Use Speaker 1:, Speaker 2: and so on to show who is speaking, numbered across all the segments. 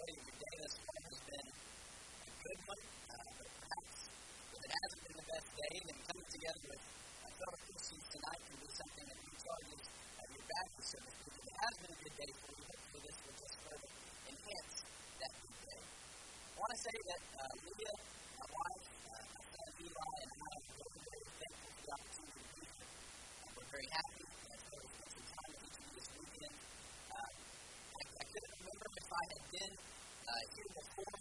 Speaker 1: pray your day thus far has been a good one, uh, but perhaps if it hasn't been the best day, then coming together with uh, fellow Christians tonight can be something that recharges uh, your to speak. If it has been a good day for you, hopefully this will just further enhance that good day. I want to say that uh, Leah, my wife, uh, my son Eli, and I are very, very thankful for the opportunity to be here. Uh, we're very happy that we spent some time with of this remember if I had been uh,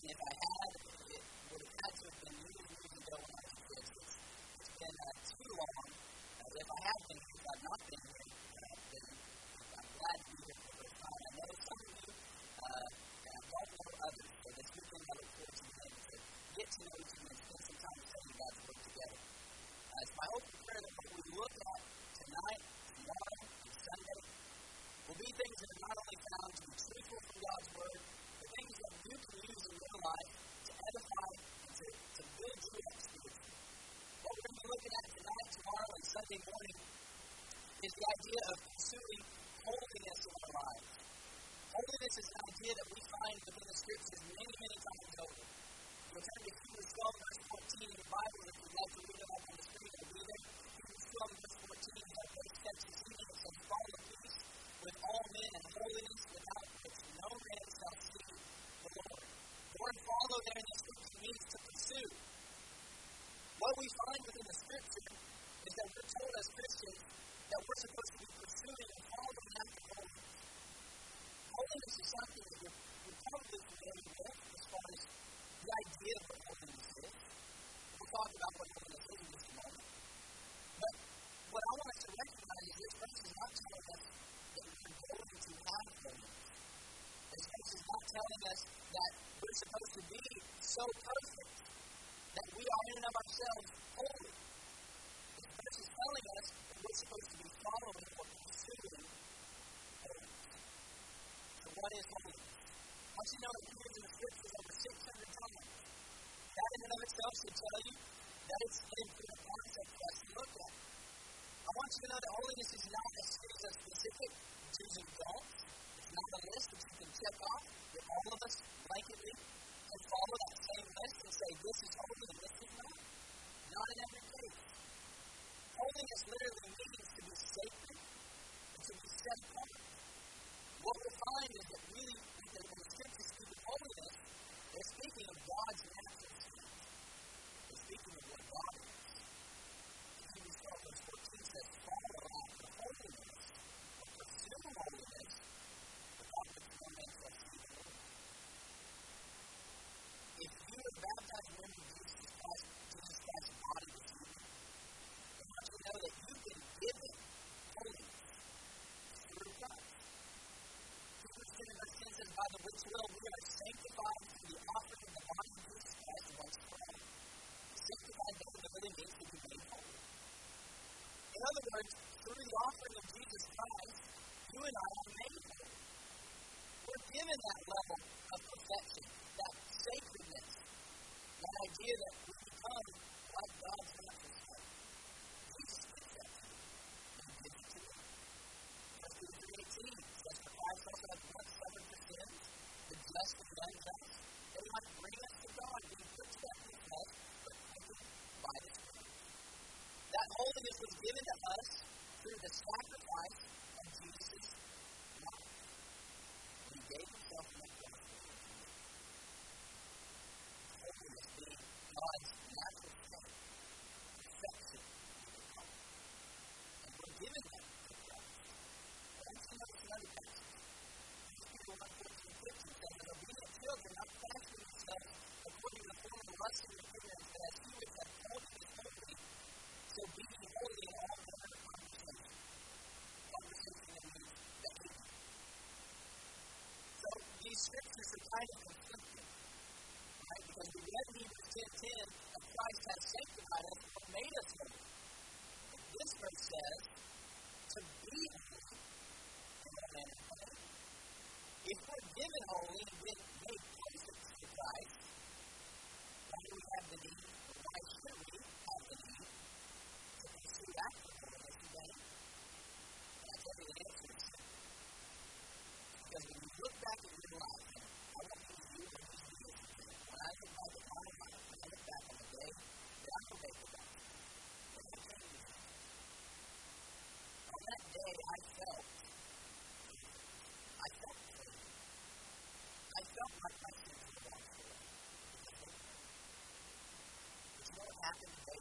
Speaker 1: if I had, it would have been years and years. It's, uh, too long. Uh, if I have been I've not been uh, I'm glad to be here for the of you, uh, and don't know to get to know each of you and spend together. Uh, my hope and prayer that we look at and I are made holy. We're given that level of perfection, that sacredness, that idea that we become like God's state. Jesus gives that to you. He gives it to you. 1 Peter 3.18 says, For Christ also has once suffered for sins, the just and the unjust, that he might bring us to God, being put to death in flesh, but quickened by Spirit. That holiness was given to us through the sacrifice Jesus' life. Gave himself in that for us. Holiness being God's natural state, perfection, we would call it. And we're that to Christ. But I see notice another passage. Peter 1 14 15 says, And obedient children, not fashioning yourselves according to the form of lust as he which hath called you is holy, so be ye holy in all manner of conversation. Conversation that means behavior. So scriptures are kind of conflicting. Right? Because we read Hebrews 10 10 that Christ has sanctified us and made us holy. This verse says to be holy in of. If we're given holy been made perfect to Christ, do we have the need, what happened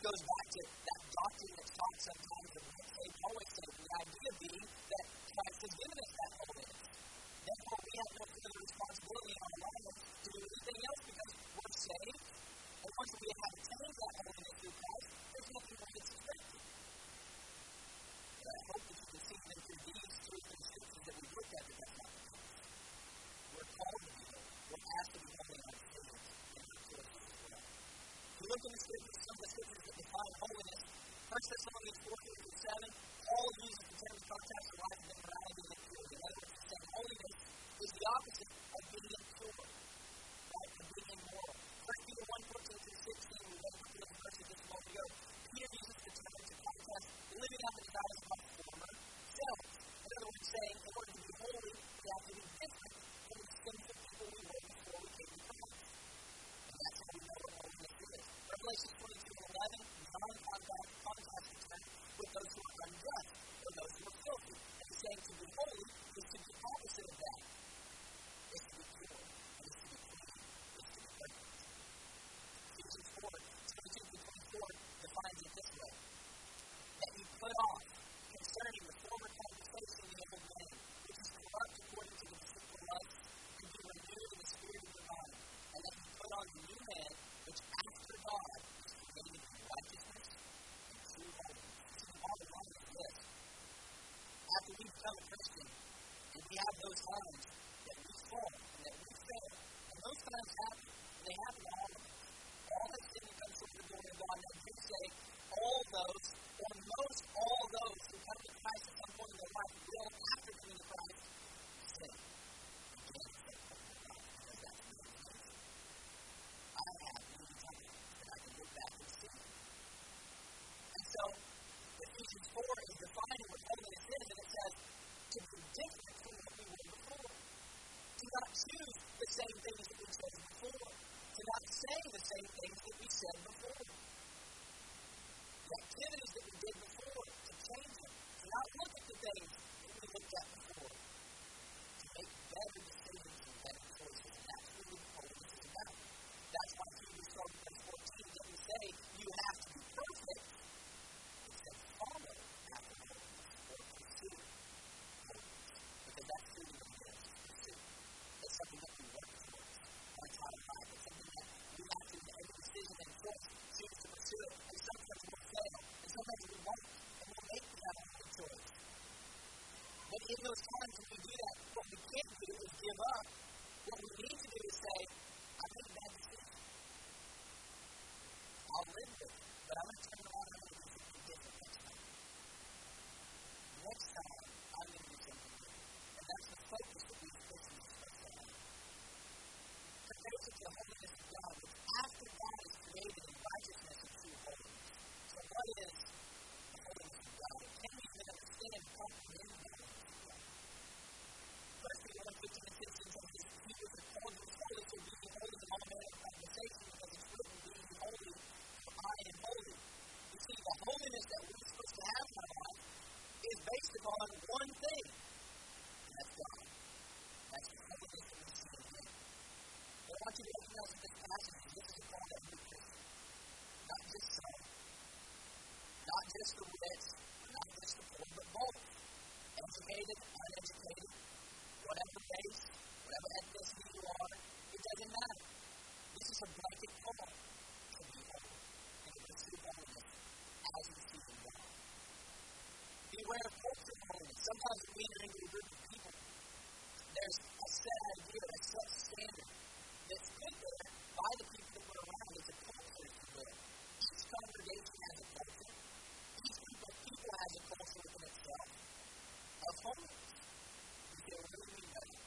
Speaker 1: goes back to that doctrine that talks sometimes of what St. The idea being message this is a call to every Not just some, not just the rich, not just the poor, but both. Educated, uneducated, whatever race, whatever ethnicity you are, it doesn't matter. This is a blanket call to be holy and to pursue holiness as you see in God. Beware of culture holiness. Sometimes we enter into a group of people. There's a set idea, a set standard that's good holiness. You mean by that.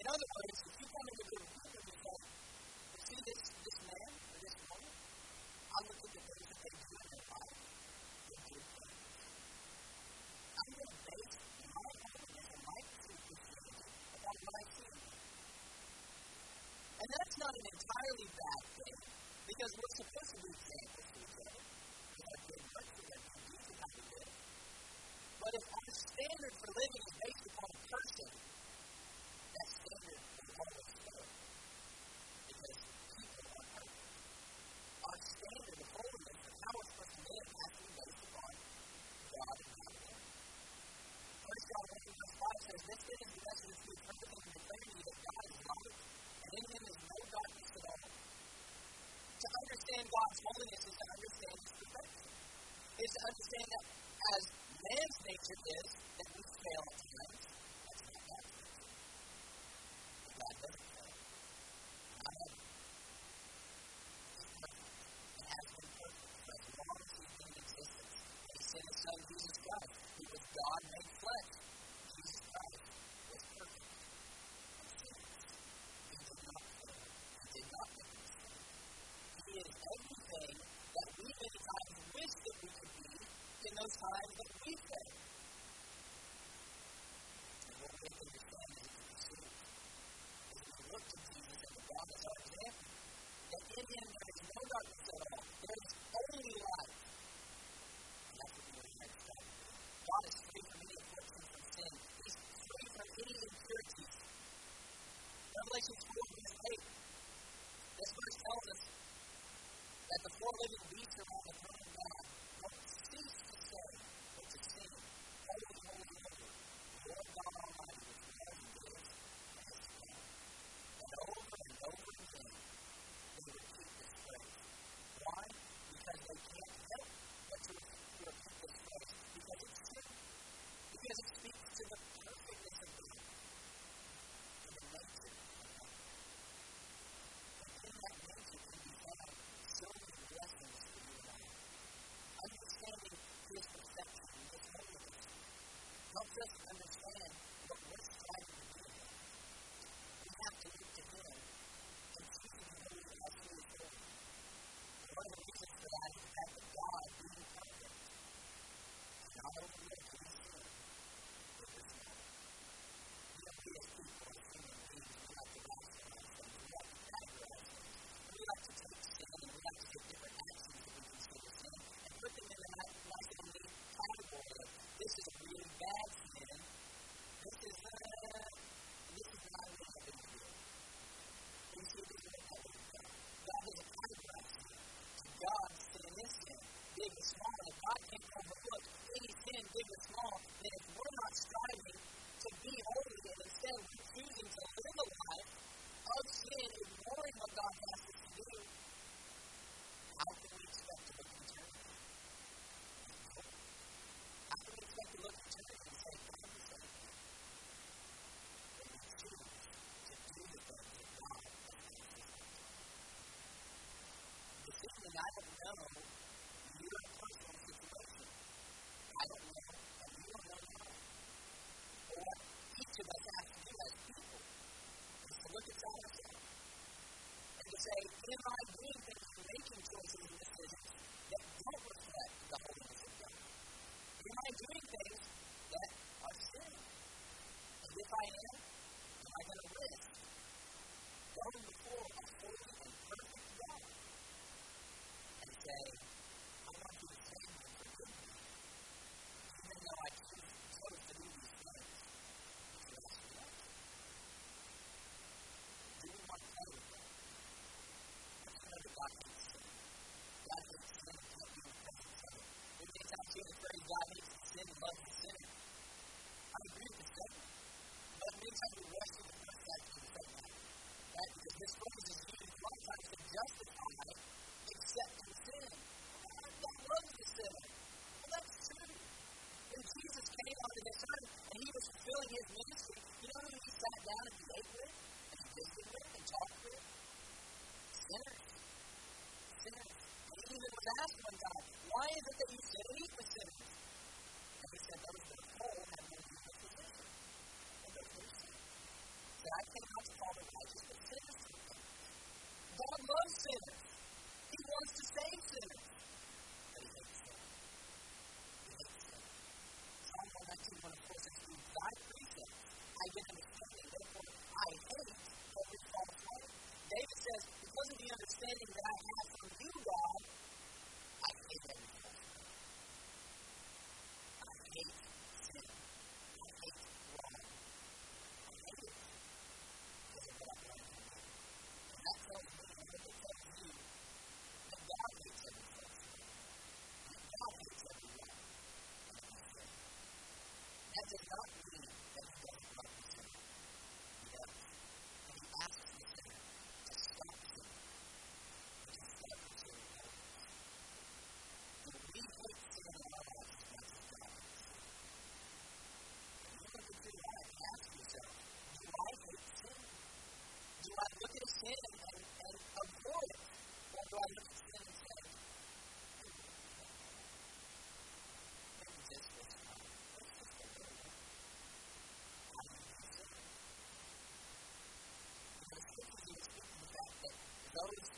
Speaker 1: In other words, if you come into of people and say, you see this, this man or this woman, I look at the things that they do in their life. They're good things. I'm going to base my holiness and my Christianity upon what I. And that's not an entirely bad thing, because we're supposed to be examples to each other. We have good works and good deeds and how we live. But if our standard for living is based upon a person, that standard is always low. Because people are perfect. Our standard of holiness and how we're supposed to live has to be based upon God and God alone. First John 1 verse 5 says, This is the message we perfect and declare to that God is light, and in him is no darkness at all. To understand God's holiness is to understand his perfection. Is to understand that as man's nature is, that we fail in my I did not Those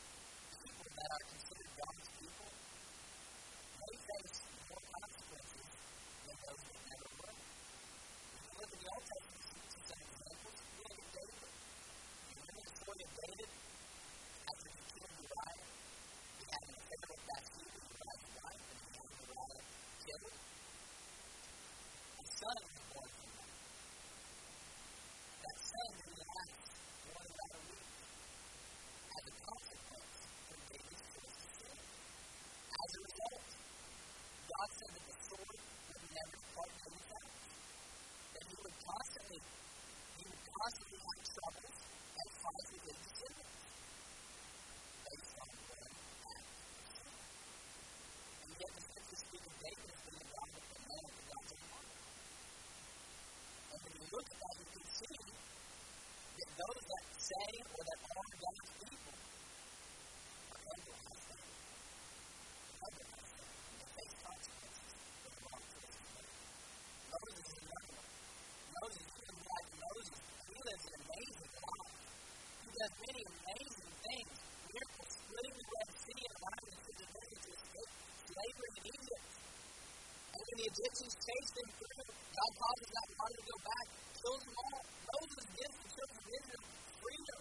Speaker 1: the Egyptians chased them through. God causes that water to go back, kills them all. Moses gives the children of Israel freedom.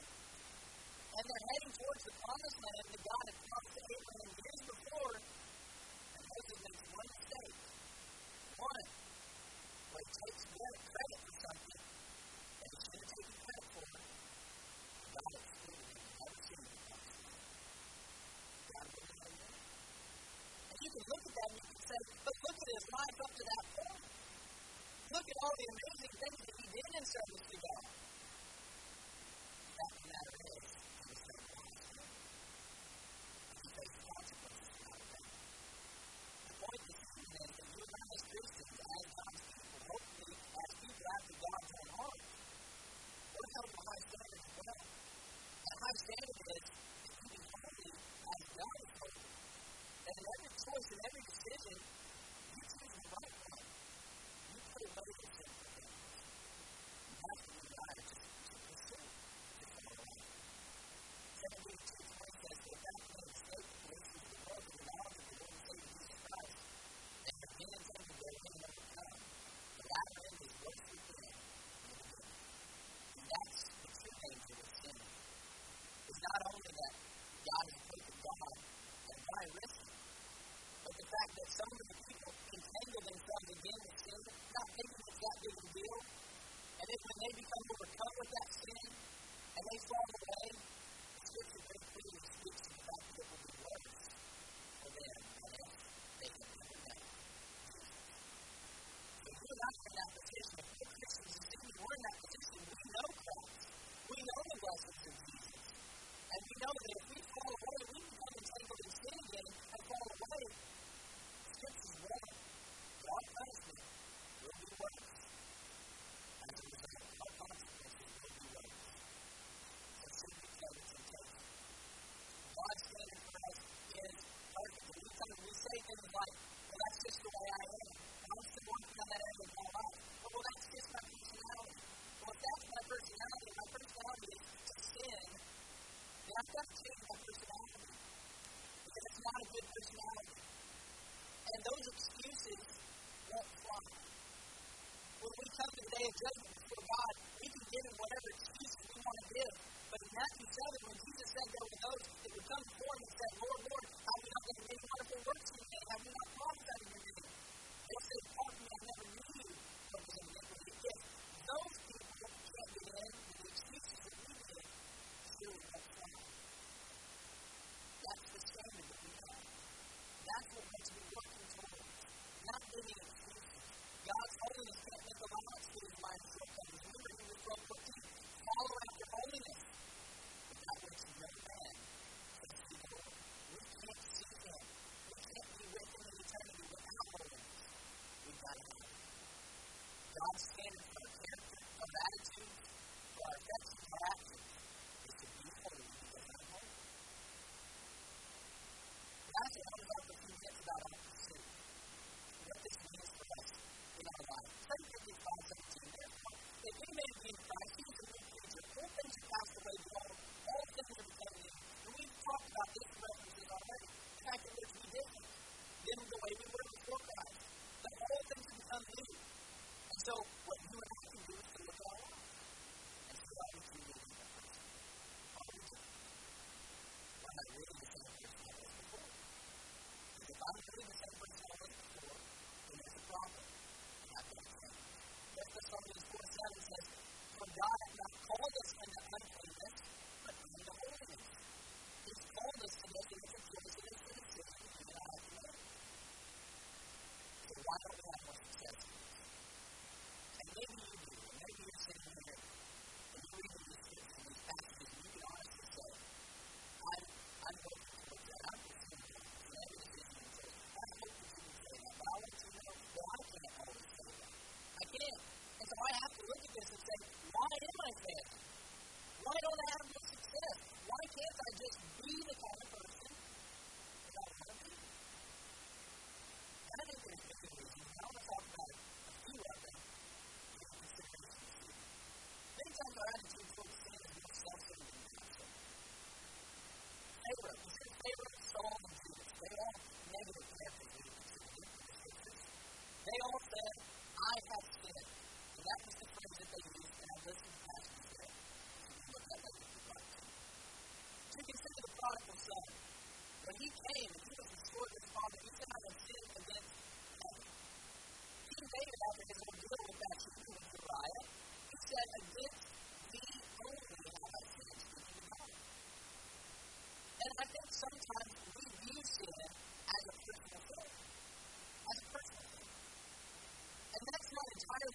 Speaker 1: And they're heading towards the promised land. Look at all the amazing things that he did in service to God.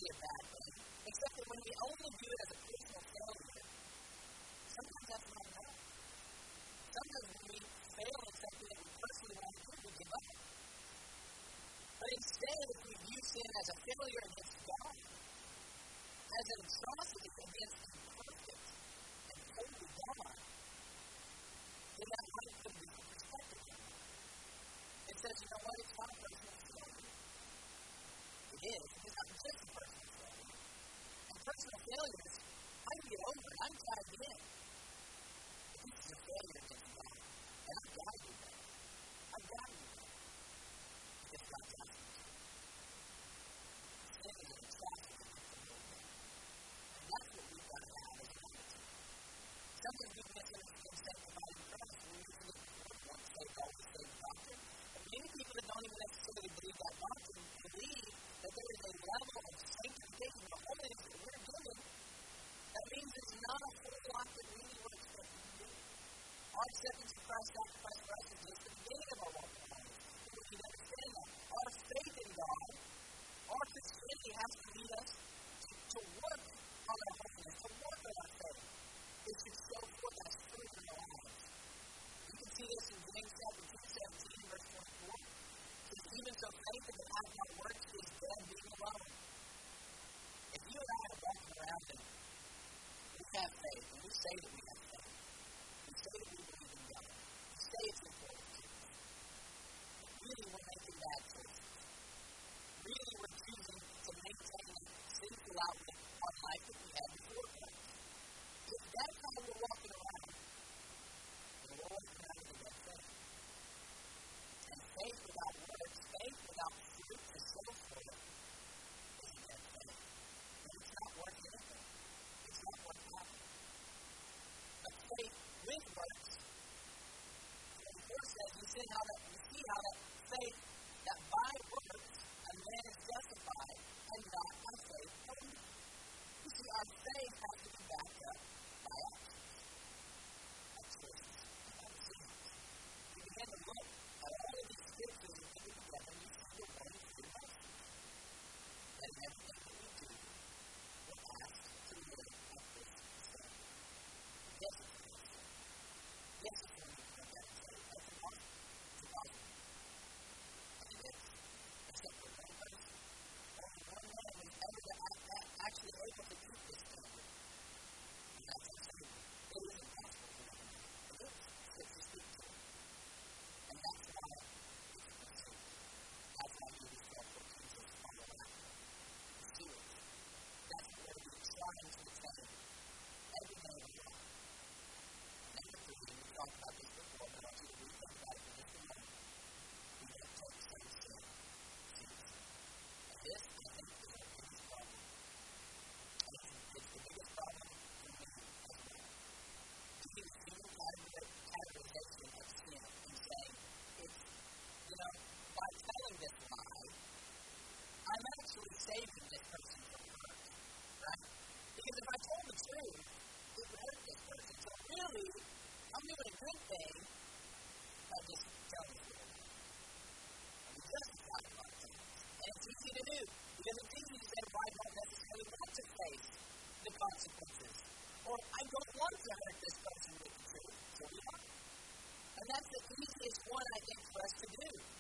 Speaker 1: be a bad thing, except that when we only view it as a personal failure, sometimes that's not enough. Sometimes when we fail in something that we personally want to do, we give up. But instead, if we view sin as a failure against God, as an atrocity against the perfect and holy God, then that might put me in perspective on it. Says, you know what, it's not a personal failure. It is. It's not just that's my failures, I can get over it. I can dive in. He has to lead us to work on our holiness, to work on our faith. It should show forth as fruit in our lives. You can see this in James chapter 2, 17, verse 24. Even so faith in the for us to do.